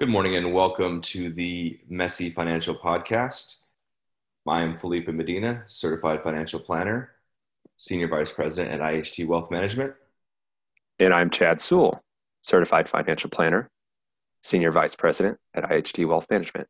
Good morning and welcome to the Messy Financial Podcast. I am Felipe Medina, Certified Financial Planner, Senior Vice President at IHT Wealth Management. And I'm Chad Sewell, Certified Financial Planner, Senior Vice President at IHT Wealth Management.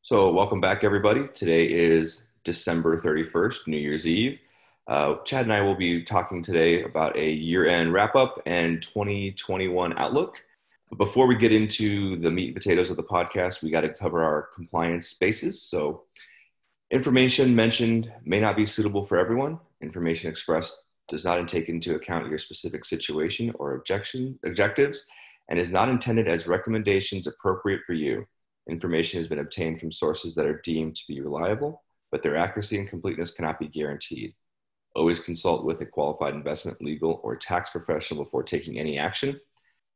So, welcome back, everybody. Today is December 31st, New Year's Eve. Uh, Chad and I will be talking today about a year end wrap up and 2021 outlook. But before we get into the meat and potatoes of the podcast, we got to cover our compliance spaces. So, information mentioned may not be suitable for everyone. Information expressed does not take into account your specific situation or objection objectives and is not intended as recommendations appropriate for you. Information has been obtained from sources that are deemed to be reliable, but their accuracy and completeness cannot be guaranteed. Always consult with a qualified investment, legal, or tax professional before taking any action.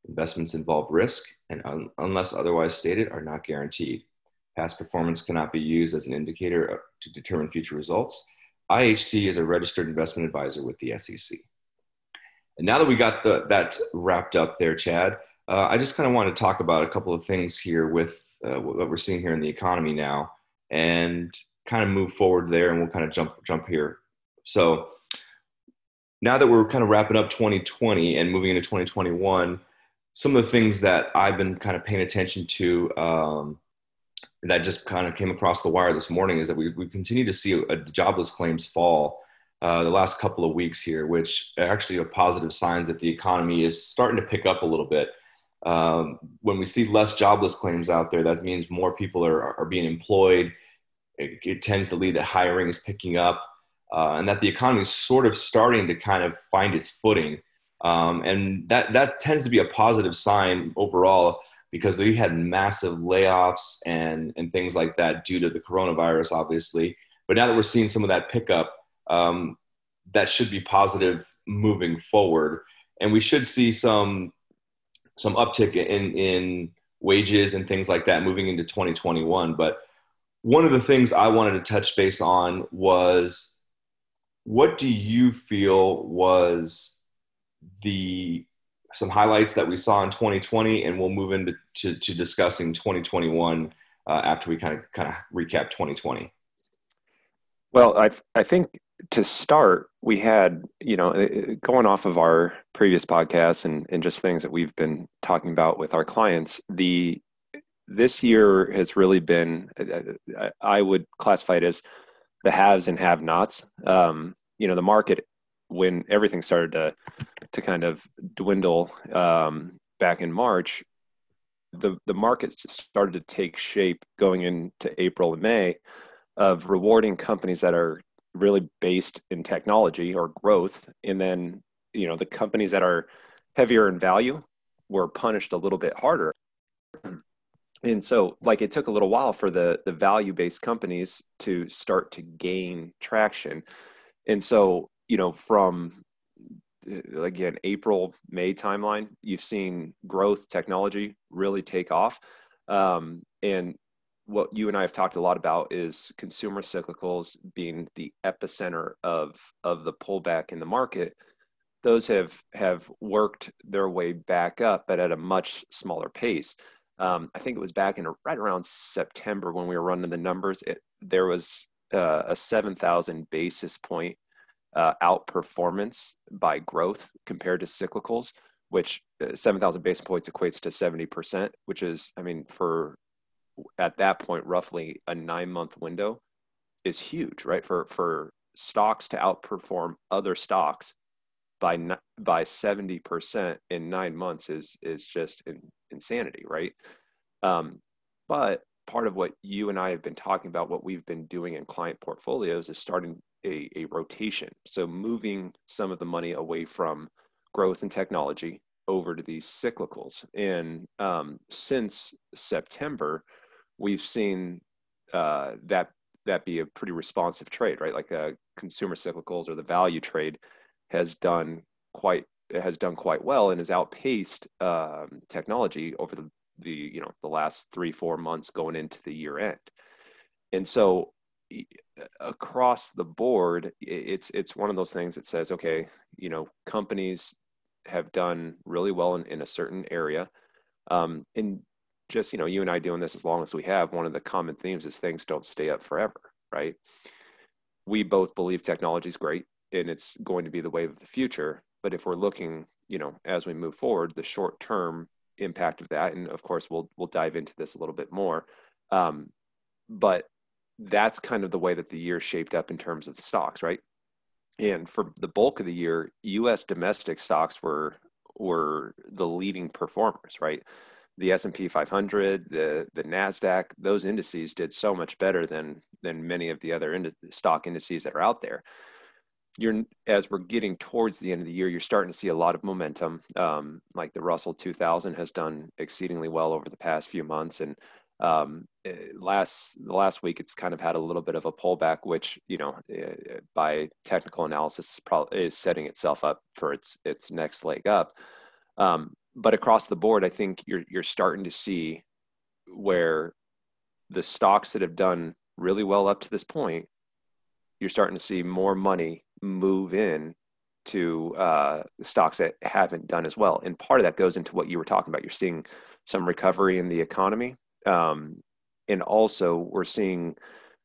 Investments involve risk and, un- unless otherwise stated, are not guaranteed. Past performance cannot be used as an indicator to determine future results. IHT is a registered investment advisor with the SEC. And now that we got the, that wrapped up there, Chad, uh, I just kind of want to talk about a couple of things here with uh, what we're seeing here in the economy now, and kind of move forward there, and we'll kind of jump jump here. So now that we're kind of wrapping up 2020 and moving into 2021, some of the things that I've been kind of paying attention to um, that just kind of came across the wire this morning is that we, we continue to see a, a jobless claims fall uh, the last couple of weeks here, which actually are positive signs that the economy is starting to pick up a little bit. Um, when we see less jobless claims out there, that means more people are, are being employed. It, it tends to lead to hiring is picking up, uh, and that the economy is sort of starting to kind of find its footing. Um, and that, that tends to be a positive sign overall because we had massive layoffs and, and things like that due to the coronavirus, obviously. But now that we're seeing some of that pickup, um, that should be positive moving forward. And we should see some, some uptick in, in wages and things like that moving into 2021. But one of the things I wanted to touch base on was what do you feel was the some highlights that we saw in 2020, and we'll move into to, to discussing 2021 uh, after we kind of kind of recap 2020. Well, I I think to start, we had you know going off of our previous podcasts and and just things that we've been talking about with our clients. The this year has really been I would classify it as the haves and have-nots. Um, you know, the market when everything started to to kind of dwindle um, back in March, the the markets started to take shape going into April and May of rewarding companies that are really based in technology or growth, and then you know the companies that are heavier in value were punished a little bit harder. And so, like, it took a little while for the the value based companies to start to gain traction. And so, you know, from again April May timeline, you've seen growth technology really take off, um, and what you and I have talked a lot about is consumer cyclicals being the epicenter of of the pullback in the market. Those have have worked their way back up, but at a much smaller pace. Um, I think it was back in right around September when we were running the numbers. It, there was uh, a seven thousand basis point uh, outperformance by growth compared to cyclicals, which uh, 7,000 basis points equates to 70%, which is, I mean, for at that point, roughly a nine month window is huge, right? For, for stocks to outperform other stocks by, by 70% in nine months is, is just in, insanity, right? Um, but part of what you and I have been talking about, what we've been doing in client portfolios is starting a, a rotation. So moving some of the money away from growth and technology over to these cyclicals. And um, since September, we've seen uh, that that be a pretty responsive trade, right? Like uh, consumer cyclicals or the value trade has done quite has done quite well and has outpaced um, technology over the the you know the last three four months going into the year end. And so across the board, it's it's one of those things that says, okay, you know, companies have done really well in, in a certain area. Um, and just you know, you and I doing this as long as we have, one of the common themes is things don't stay up forever, right? We both believe technology is great and it's going to be the wave of the future. But if we're looking, you know, as we move forward, the short term impact of that, and of course we'll we'll dive into this a little bit more. Um, but that's kind of the way that the year shaped up in terms of stocks, right? And for the bulk of the year, U.S. domestic stocks were were the leading performers, right? The S and P 500, the the Nasdaq, those indices did so much better than than many of the other ind- stock indices that are out there. You're as we're getting towards the end of the year, you're starting to see a lot of momentum. Um, like the Russell 2000 has done exceedingly well over the past few months, and um, eh, last last week it's kind of had a little bit of a pullback, which you know eh, by technical analysis is probably is setting itself up for its its next leg up. Um, but across the board, I think you're you're starting to see where the stocks that have done really well up to this point, you're starting to see more money move in to uh, stocks that haven't done as well. And part of that goes into what you were talking about. You're seeing some recovery in the economy um, and also we're seeing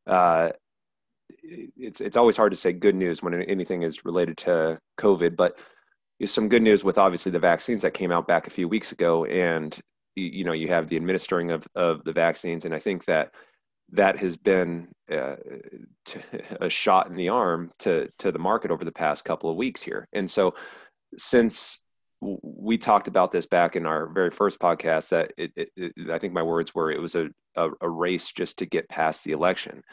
uh, it's it's always hard to say good news when anything is related to COVID, but some good news with obviously the vaccines that came out back a few weeks ago, and you know you have the administering of of the vaccines, and I think that that has been uh, a shot in the arm to to the market over the past couple of weeks here, and so since we talked about this back in our very first podcast that it, it, it, I think my words were it was a, a, a, race just to get past the election.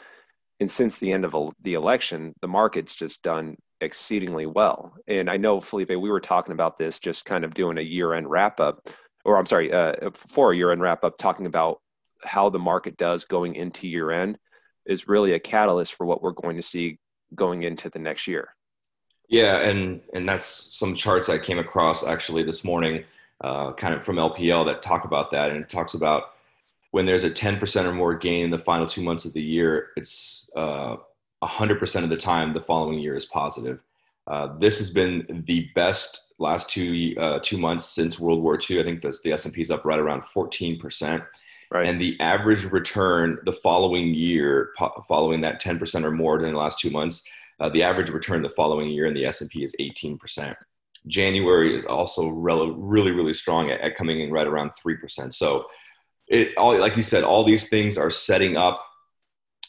And since the end of the election, the market's just done exceedingly well. And I know, Felipe, we were talking about this, just kind of doing a year end wrap up, or I'm sorry, uh, for a year end wrap up, talking about how the market does going into year end is really a catalyst for what we're going to see going into the next year. Yeah, and and that's some charts I came across actually this morning, uh, kind of from LPL that talk about that, and it talks about when there's a 10% or more gain in the final two months of the year, it's uh, 100% of the time the following year is positive. Uh, this has been the best last two uh, two months since World War II. I think that's the S and P is up right around 14%. Right. And the average return the following year, following that 10% or more during the last two months, uh, the average return the following year in the S&P is 18%. January is also really, really, strong at, at coming in right around 3%. So it all, like you said, all these things are setting up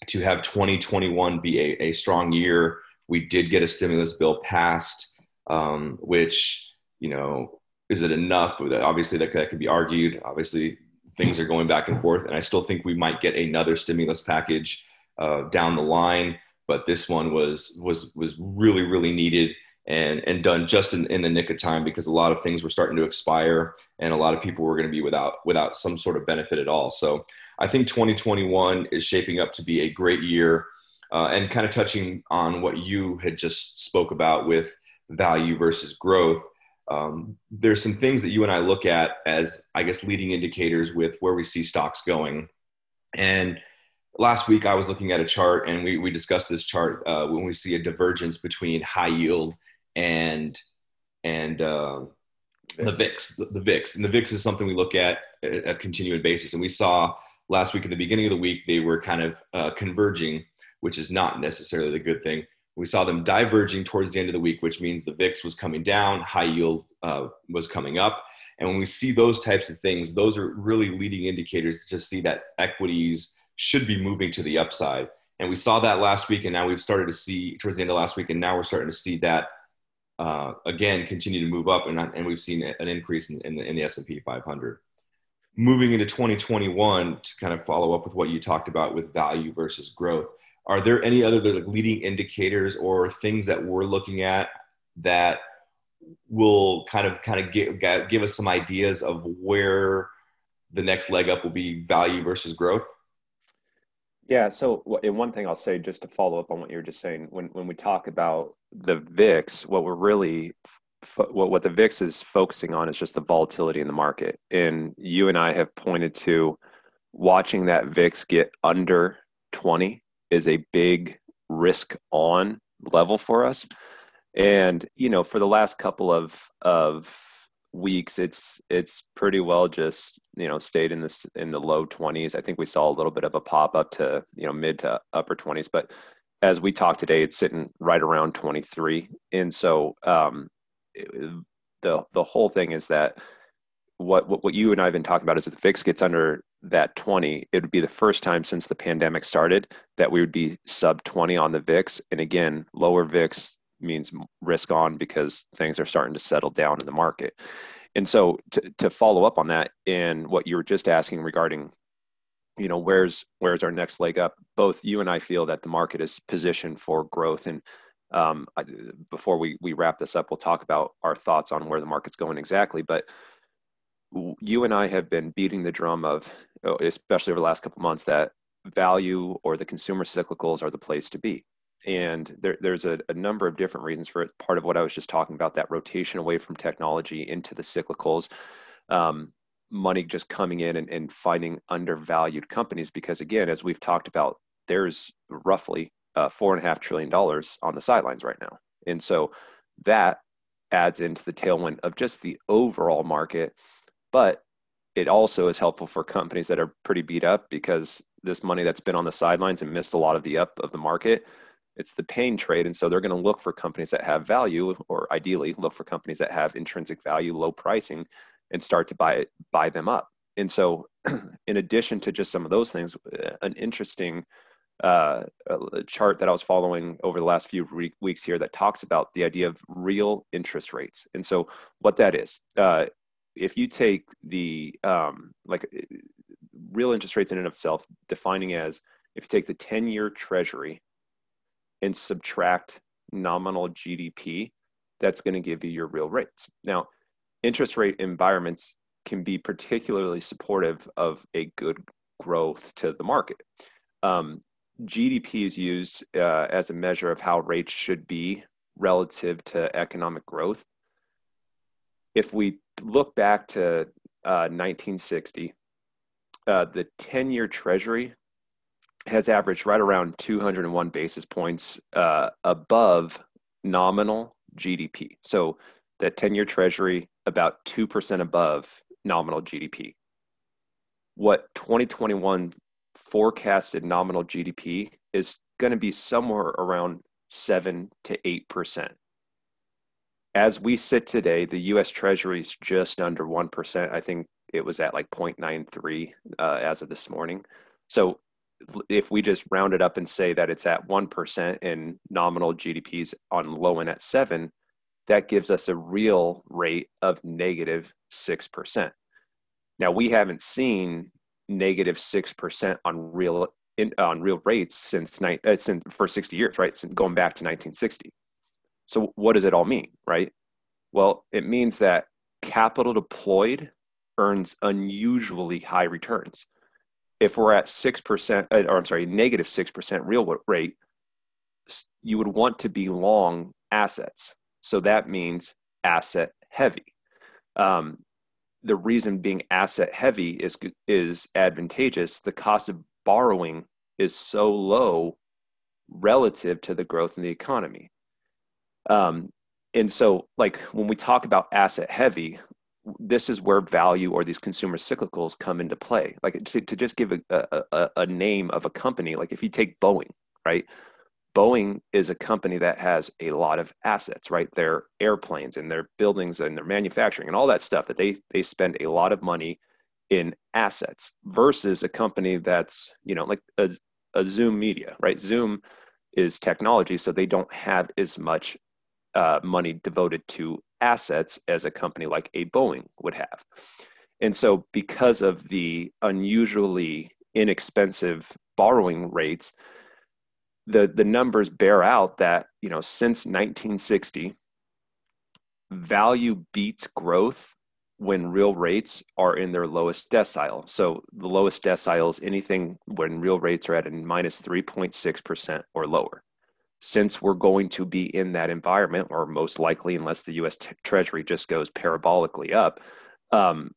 to have 2021 be a, a strong year. We did get a stimulus bill passed, um, which, you know, is it enough? Obviously, that could, that could be argued. Obviously, things are going back and forth. And I still think we might get another stimulus package uh, down the line but this one was was was really really needed and and done just in, in the nick of time because a lot of things were starting to expire and a lot of people were going to be without without some sort of benefit at all. So i think 2021 is shaping up to be a great year uh, and kind of touching on what you had just spoke about with value versus growth um, there's some things that you and i look at as i guess leading indicators with where we see stocks going. And last week I was looking at a chart and we, we discussed this chart uh, when we see a divergence between high yield and and uh, the VIX, the, the, VIX, and the VIX is something we look at a, a continuing basis. And we saw last week at the beginning of the week they were kind of uh, converging, which is not necessarily the good thing. We saw them diverging towards the end of the week, which means the VIX was coming down, high yield uh, was coming up. And when we see those types of things, those are really leading indicators to just see that equities should be moving to the upside. And we saw that last week, and now we've started to see towards the end of last week, and now we're starting to see that uh, again continue to move up, and, and we've seen an increase in, in the, in the S&P 500. Moving into 2021, to kind of follow up with what you talked about with value versus growth, are there any other leading indicators or things that we're looking at that will kind of kind of give, give us some ideas of where the next leg up will be value versus growth? Yeah. So, and one thing I'll say just to follow up on what you were just saying, when when we talk about the VIX, what we're really what what the VIX is focusing on is just the volatility in the market. And you and I have pointed to watching that VIX get under 20 is a big risk on level for us. And you know, for the last couple of of weeks, it's it's pretty well just you know stayed in this in the low 20s. I think we saw a little bit of a pop up to you know mid to upper 20s, but as we talk today, it's sitting right around 23. And so um, the the whole thing is that what, what what you and I have been talking about is if the VIX gets under that 20, it would be the first time since the pandemic started that we would be sub 20 on the VIX. And again, lower VIX means risk on because things are starting to settle down in the market. And so to, to follow up on that and what you were just asking regarding, you know, where's where's our next leg up? Both you and I feel that the market is positioned for growth. And um, I, before we we wrap this up, we'll talk about our thoughts on where the market's going exactly. But you and I have been beating the drum of, oh, especially over the last couple months, that value or the consumer cyclicals are the place to be. And there, there's a, a, number of different reasons for it. Part of what I was just talking about, that rotation away from technology into the cyclicals, um, money just coming in and, and finding undervalued companies. Because again, as we've talked about, there's roughly uh, four and a half trillion dollars on the sidelines right now. And so that adds into the tailwind of just the overall market but it also is helpful for companies that are pretty beat up because this money that's been on the sidelines and missed a lot of the up of the market it's the pain trade and so they're going to look for companies that have value or ideally look for companies that have intrinsic value low pricing and start to buy buy them up. And so in addition to just some of those things an interesting uh, chart that i was following over the last few re- weeks here that talks about the idea of real interest rates. And so what that is uh, if you take the um, like uh, real interest rates in and of itself, defining as if you take the 10 year treasury and subtract nominal GDP, that's going to give you your real rates. Now, interest rate environments can be particularly supportive of a good growth to the market. Um, GDP is used uh, as a measure of how rates should be relative to economic growth. If we look back to uh, 1960, uh, the 10 year treasury has averaged right around 201 basis points uh, above nominal GDP. So that 10 year treasury about 2% above nominal GDP. What 2021 forecasted nominal GDP is going to be somewhere around 7 to 8% as we sit today, the U.S. Treasury is just under one percent. I think it was at like 0.93 uh, as of this morning. So if we just round it up and say that it's at one percent and nominal GDP's on low end at seven, that gives us a real rate of negative negative six percent. Now we haven't seen negative negative six percent on real in, on real rates since, uh, since for 60 years, right? Since going back to 1960. So what does it all mean, right? Well, it means that capital deployed earns unusually high returns. If we're at 6%, uh, or I'm sorry, negative 6% real rate, you would want to be long assets. So that means asset heavy. Um, the reason being asset heavy is, is advantageous. The cost of borrowing is so low relative to the growth in the economy. Um, and so, like when we talk about asset heavy, this is where value or these consumer cyclicals come into play. Like to, to just give a, a, a name of a company, like if you take Boeing, right? Boeing is a company that has a lot of assets, right? Their airplanes and their buildings and their manufacturing and all that stuff that they they spend a lot of money in assets versus a company that's you know like a, a Zoom Media, right? Zoom is technology, so they don't have as much uh, money devoted to assets as a company like a Boeing would have. And so, because of the unusually inexpensive borrowing rates, the, the numbers bear out that, you know, since 1960, value beats growth when real rates are in their lowest decile. So the lowest decile is anything when real rates are at a minus 3.6% or lower since we're going to be in that environment, or most likely, unless the U.S. T- Treasury just goes parabolically up, um,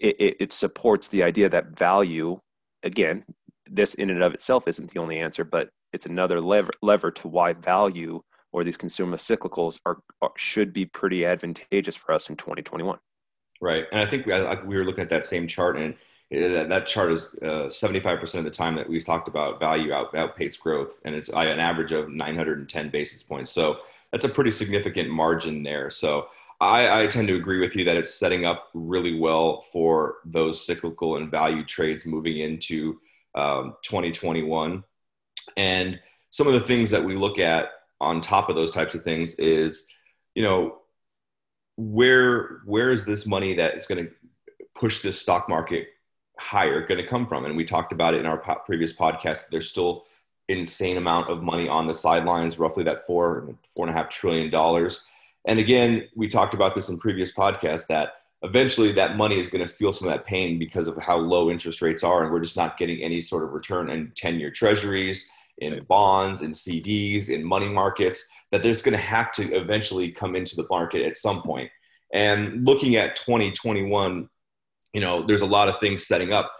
it, it, it, supports the idea that value, again, this in and of itself isn't the only answer, but it's another lever, lever to why value or these consumer cyclicals are, are should be pretty advantageous for us in 2021. Right, and I think we, we were looking at that same chart, and that, that chart is uh, 75% of the time that we've talked about value out, outpace growth, and it's an average of 910 basis points. So that's a pretty significant margin there. So I, I, tend to agree with you that it's setting up really well for those cyclical and value trades moving into um, 2021. And some of the things that we look at on top of those types of things is, you know, where where is this money that is going to push this stock market higher going to come from? And we talked about it in our po- previous podcast. There's still insane amount of money on the sidelines, roughly that four four and a half trillion dollars. And again, we talked about this in previous podcasts that eventually that money is going to feel some of that pain because of how low interest rates are, and we're just not getting any sort of return in ten-year treasuries, in bonds, in CDs, in money markets. That there's going to have to eventually come into the market at some point. And looking at 2021, you know, there's a lot of things setting up.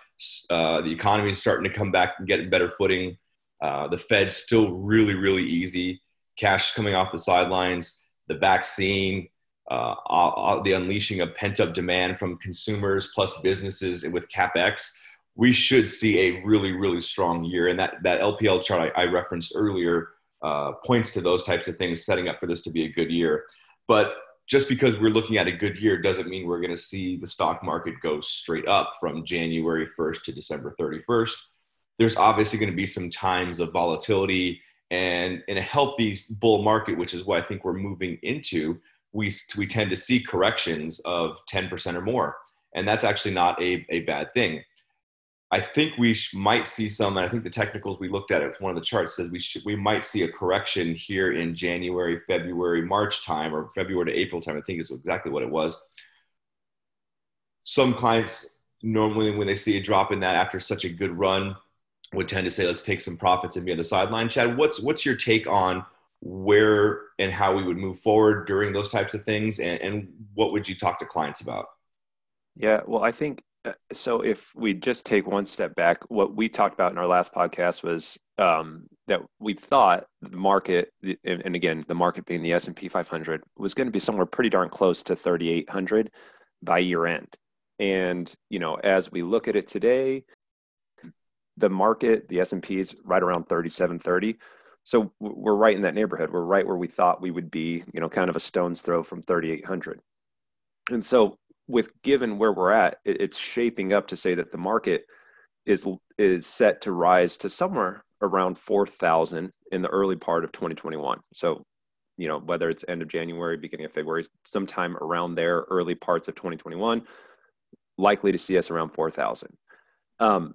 Uh, the economy is starting to come back and get better footing uh, the Fed's still really, really easy. Cash coming off the sidelines, the vaccine, uh, uh, the unleashing of pent up demand from consumers plus businesses with capex. We should see a really, really strong year. And that, that LPL chart I, I referenced earlier uh, points to those types of things setting up for this to be a good year. But just because we're looking at a good year doesn't mean we're going to see the stock market go straight up from January 1st to December 31st there's obviously going to be some times of volatility and in a healthy bull market which is what i think we're moving into we, we tend to see corrections of 10% or more and that's actually not a, a bad thing i think we sh- might see some and i think the technicals we looked at it one of the charts says we should we might see a correction here in january february march time or february to april time i think is exactly what it was some clients normally when they see a drop in that after such a good run would tend to say, let's take some profits and be on the sideline. Chad, what's what's your take on where and how we would move forward during those types of things, and, and what would you talk to clients about? Yeah, well, I think so. If we just take one step back, what we talked about in our last podcast was um, that we thought the market, and, and again, the market being the S and P 500, was going to be somewhere pretty darn close to 3,800 by year end. And you know, as we look at it today, the market, the S&P is right around 3730. So we're right in that neighborhood. We're right where we thought we would be, you know, kind of a stone's throw from 3800. And so with given where we're at, it's shaping up to say that the market is is set to rise to somewhere around 4000 in the early part of 2021. So, you know, whether it's end of January, beginning of February, sometime around there, early parts of 2021, likely to see us around 4000. Um,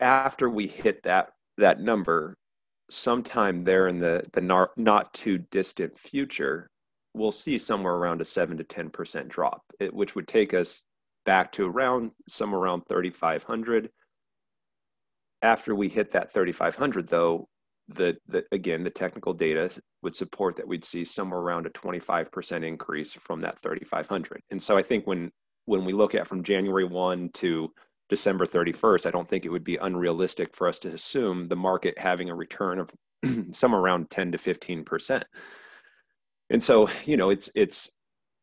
after we hit that that number sometime there in the the not, not too distant future we'll see somewhere around a 7 to 10% drop which would take us back to around somewhere around 3500 after we hit that 3500 though the, the again the technical data would support that we'd see somewhere around a 25% increase from that 3500 and so i think when when we look at from january 1 to December 31st, I don't think it would be unrealistic for us to assume the market having a return of somewhere around 10 to 15 percent. And so, you know, it's it's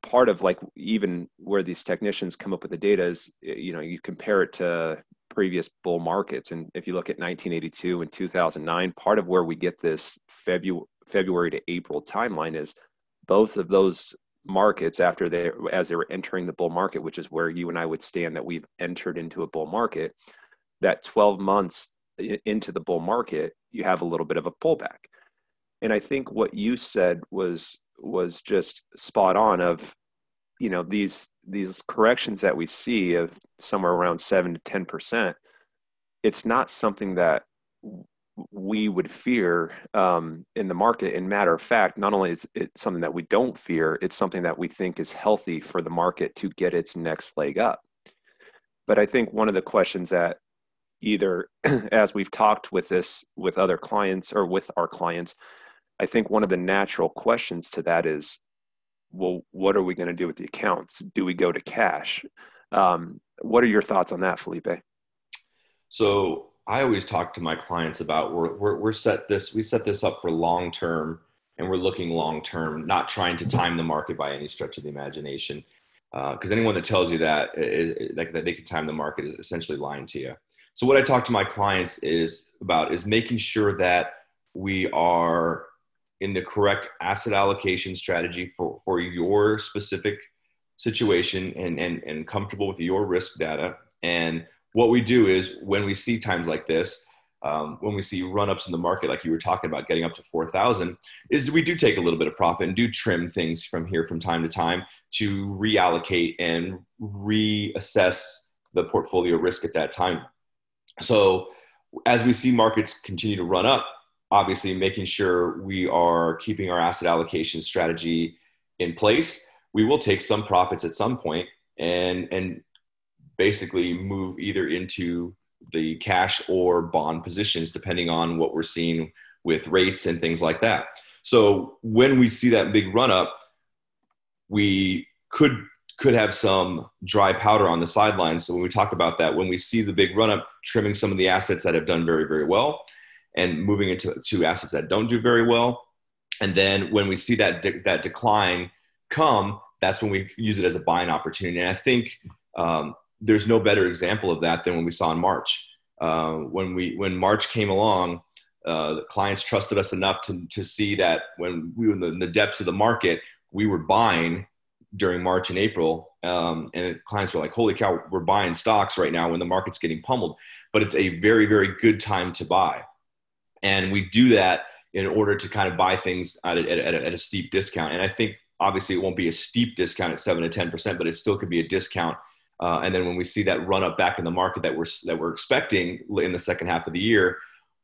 part of like even where these technicians come up with the data is, you know, you compare it to previous bull markets, and if you look at 1982 and 2009, part of where we get this February February to April timeline is both of those markets after they as they were entering the bull market which is where you and i would stand that we've entered into a bull market that 12 months into the bull market you have a little bit of a pullback. And i think what you said was was just spot on of you know these these corrections that we see of somewhere around 7 to 10 percent it's not something that we would fear um, in the market. In matter of fact, not only is it something that we don't fear, it's something that we think is healthy for the market to get its next leg up. But I think one of the questions that either as we've talked with this with other clients or with our clients, I think one of the natural questions to that is, well, what are we going to do with the accounts? Do we go to cash? Um, what are your thoughts on that, Felipe? So I always talk to my clients about we're, we're, we're set this we set this up for long term and we're looking long term, not trying to time the market by any stretch of the imagination. because uh, anyone that tells you that, like that they can time the market is essentially lying to you. So what I talk to my clients is about is making sure that we are in the correct asset allocation strategy for, for your specific situation and, and, and comfortable with your risk data. And what we do is when we see times like this, um, when we see run-ups in the market, like you were talking about, getting up to four thousand, is we do take a little bit of profit and do trim things from here from time to time to reallocate and reassess the portfolio risk at that time. So, as we see markets continue to run up, obviously making sure we are keeping our asset allocation strategy in place, we will take some profits at some point and and basically move either into the cash or bond positions, depending on what we're seeing with rates and things like that. So when we see that big run up, we could could have some dry powder on the sidelines. So when we talk about that, when we see the big run up, trimming some of the assets that have done very very well, and moving into to assets that don't do very well, and then when we see that de- that decline come, that's when we use it as a buying opportunity. And I think um, there's no better example of that than when we saw in March. Uh, when we when March came along, uh, the clients trusted us enough to to see that when we were in the, in the depths of the market, we were buying during March and April, um, and clients were like, "Holy cow, we're buying stocks right now when the market's getting pummeled." But it's a very very good time to buy, and we do that in order to kind of buy things at a, at a, at a steep discount. And I think obviously it won't be a steep discount at seven to ten percent, but it still could be a discount uh, and then when we see that run up back in the market that we're that we're expecting in the second half of the year,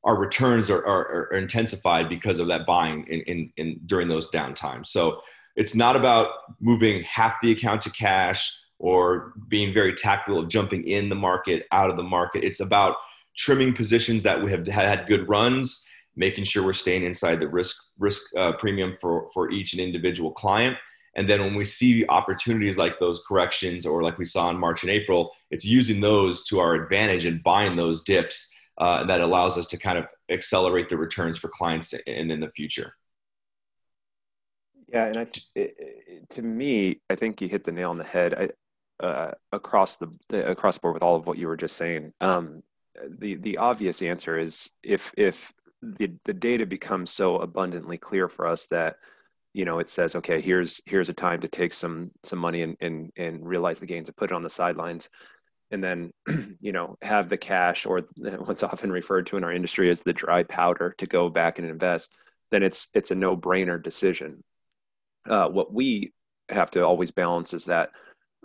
our returns are, are, are intensified because of that buying in, in, in during those down times. So it's not about moving half the account to cash or being very tactical of jumping in the market, out of the market. It's about trimming positions that we have had good runs, making sure we're staying inside the risk risk uh, premium for for each and individual client and then when we see opportunities like those corrections or like we saw in March and April, it's using those to our advantage and buying those dips uh, that allows us to kind of accelerate the returns for clients in, in the future. Yeah, and I, it, to me, I think you hit the nail on the head. I, uh, across the, the, across the board with all of what you were just saying. Um, the the obvious answer is if if the the data becomes so abundantly clear for us that you know it says okay here's here's a time to take some some money and and, and realize the gains and put it on the sidelines. And then you know have the cash or what's often referred to in our industry as the dry powder to go back and invest then it's it's a no-brainer decision. Uh, what we have to always balance is that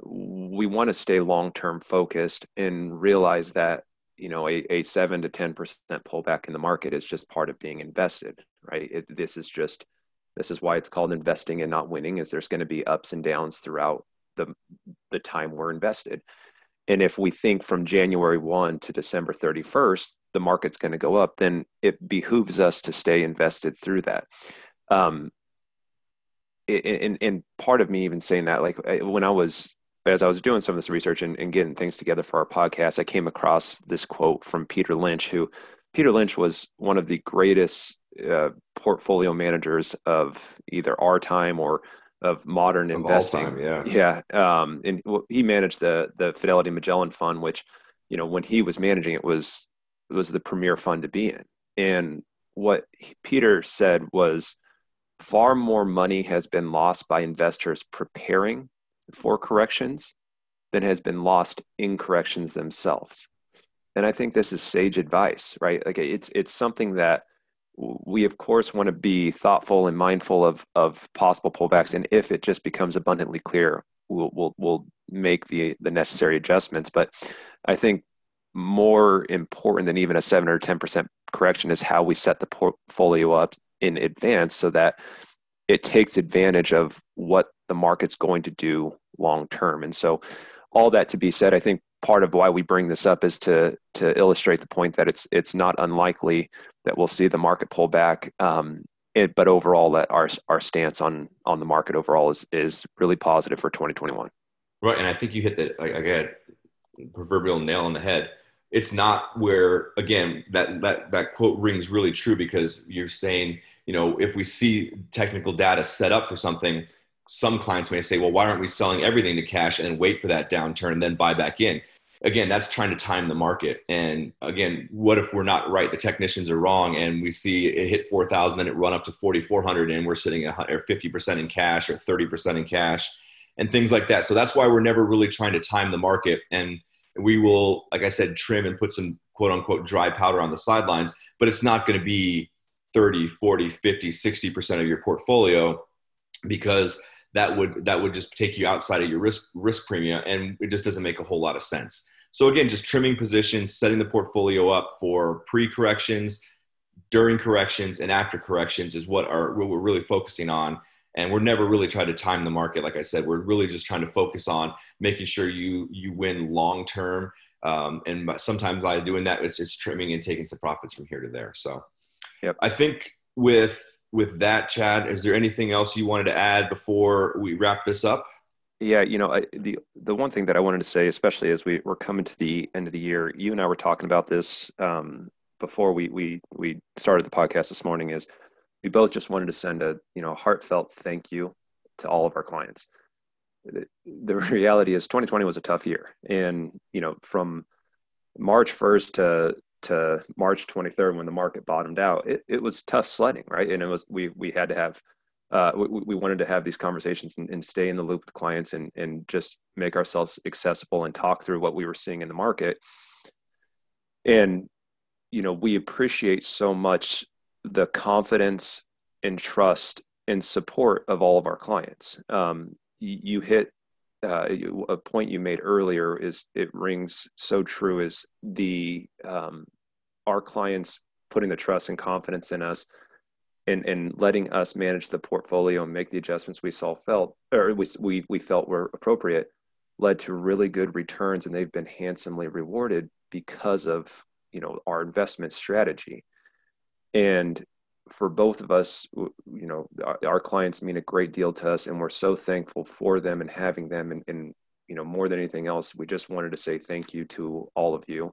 we want to stay long-term focused and realize that you know a, a 7 to 10% pullback in the market is just part of being invested right it, this is just this is why it's called investing and not winning, is there's going to be ups and downs throughout the the time we're invested. And if we think from January 1 to December 31st, the market's going to go up, then it behooves us to stay invested through that. Um, and, and part of me even saying that, like when I was, as I was doing some of this research and, and getting things together for our podcast, I came across this quote from Peter Lynch, who Peter Lynch was one of the greatest uh, portfolio managers of either our time or of modern of investing. Time, yeah, yeah. Um, and he managed the the Fidelity Magellan Fund, which you know when he was managing it was was the premier fund to be in. And what Peter said was far more money has been lost by investors preparing for corrections than has been lost in corrections themselves. And I think this is sage advice, right? Like it's it's something that we of course want to be thoughtful and mindful of of possible pullbacks and if it just becomes abundantly clear we'll we'll, we'll make the the necessary adjustments but i think more important than even a 7 or 10% correction is how we set the portfolio up in advance so that it takes advantage of what the market's going to do long term and so all that to be said i think part of why we bring this up is to to illustrate the point that it's it's not unlikely that we'll see the market pull back. Um, it, but overall, that our our stance on on the market overall is is really positive for 2021. Right, and I think you hit the again proverbial nail on the head. It's not where again that that that quote rings really true because you're saying you know if we see technical data set up for something some clients may say, well, why aren't we selling everything to cash and wait for that downturn and then buy back in? Again, that's trying to time the market. And again, what if we're not right? The technicians are wrong, and we see it hit 4,000, then it run up to 4,400, and we're sitting at 50% in cash or 30% in cash, and things like that. So that's why we're never really trying to time the market. And we will, like I said, trim and put some quote unquote dry powder on the sidelines, but it's not going to be 30, 40, 50, 60% of your portfolio because that would that would just take you outside of your risk risk premium and it just doesn't make a whole lot of sense. So again, just trimming positions, setting the portfolio up for pre-corrections, during corrections and after corrections is what are what we're really focusing on and we're never really trying to time the market like i said we're really just trying to focus on making sure you you win long term um, and sometimes by doing that it's just trimming and taking some profits from here to there so yep. i think with with that, Chad, is there anything else you wanted to add before we wrap this up? Yeah, you know, I, the the one thing that I wanted to say, especially as we we're coming to the end of the year, you and I were talking about this um, before we we we started the podcast this morning. Is we both just wanted to send a you know heartfelt thank you to all of our clients. The, the reality is, 2020 was a tough year, and you know, from March 1st to to March 23rd when the market bottomed out, it, it was tough sledding, right? And it was we we had to have uh, we, we wanted to have these conversations and, and, stay in the loop with clients and and just make ourselves accessible and talk through what we were seeing in the market. And you know, we appreciate so much the confidence and trust and support of all of our clients. Um, you, hit uh, a point you made earlier is it rings so true is the um, our clients putting the trust and confidence in us and, and letting us manage the portfolio and make the adjustments we saw felt or we, we, we felt were appropriate led to really good returns and they've been handsomely rewarded because of you know our investment strategy. And for both of us you know our, our, clients mean a great deal to us and we're so thankful for them and having them and, and you know more than anything else we just wanted to say thank you to all of you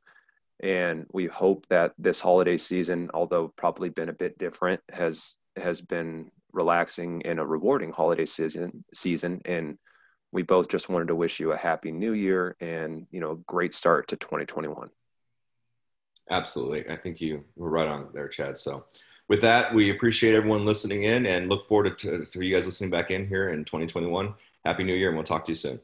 and we hope that this holiday season although probably been a bit different has has been relaxing and a rewarding holiday season season. And we both just wanted to wish you a happy new year and you know a great start to 2021 absolutely. I think you were right on there chad. So with that we appreciate everyone listening in and look forward to, to you guys listening back in here in 2021 happy new year and we'll talk to you soon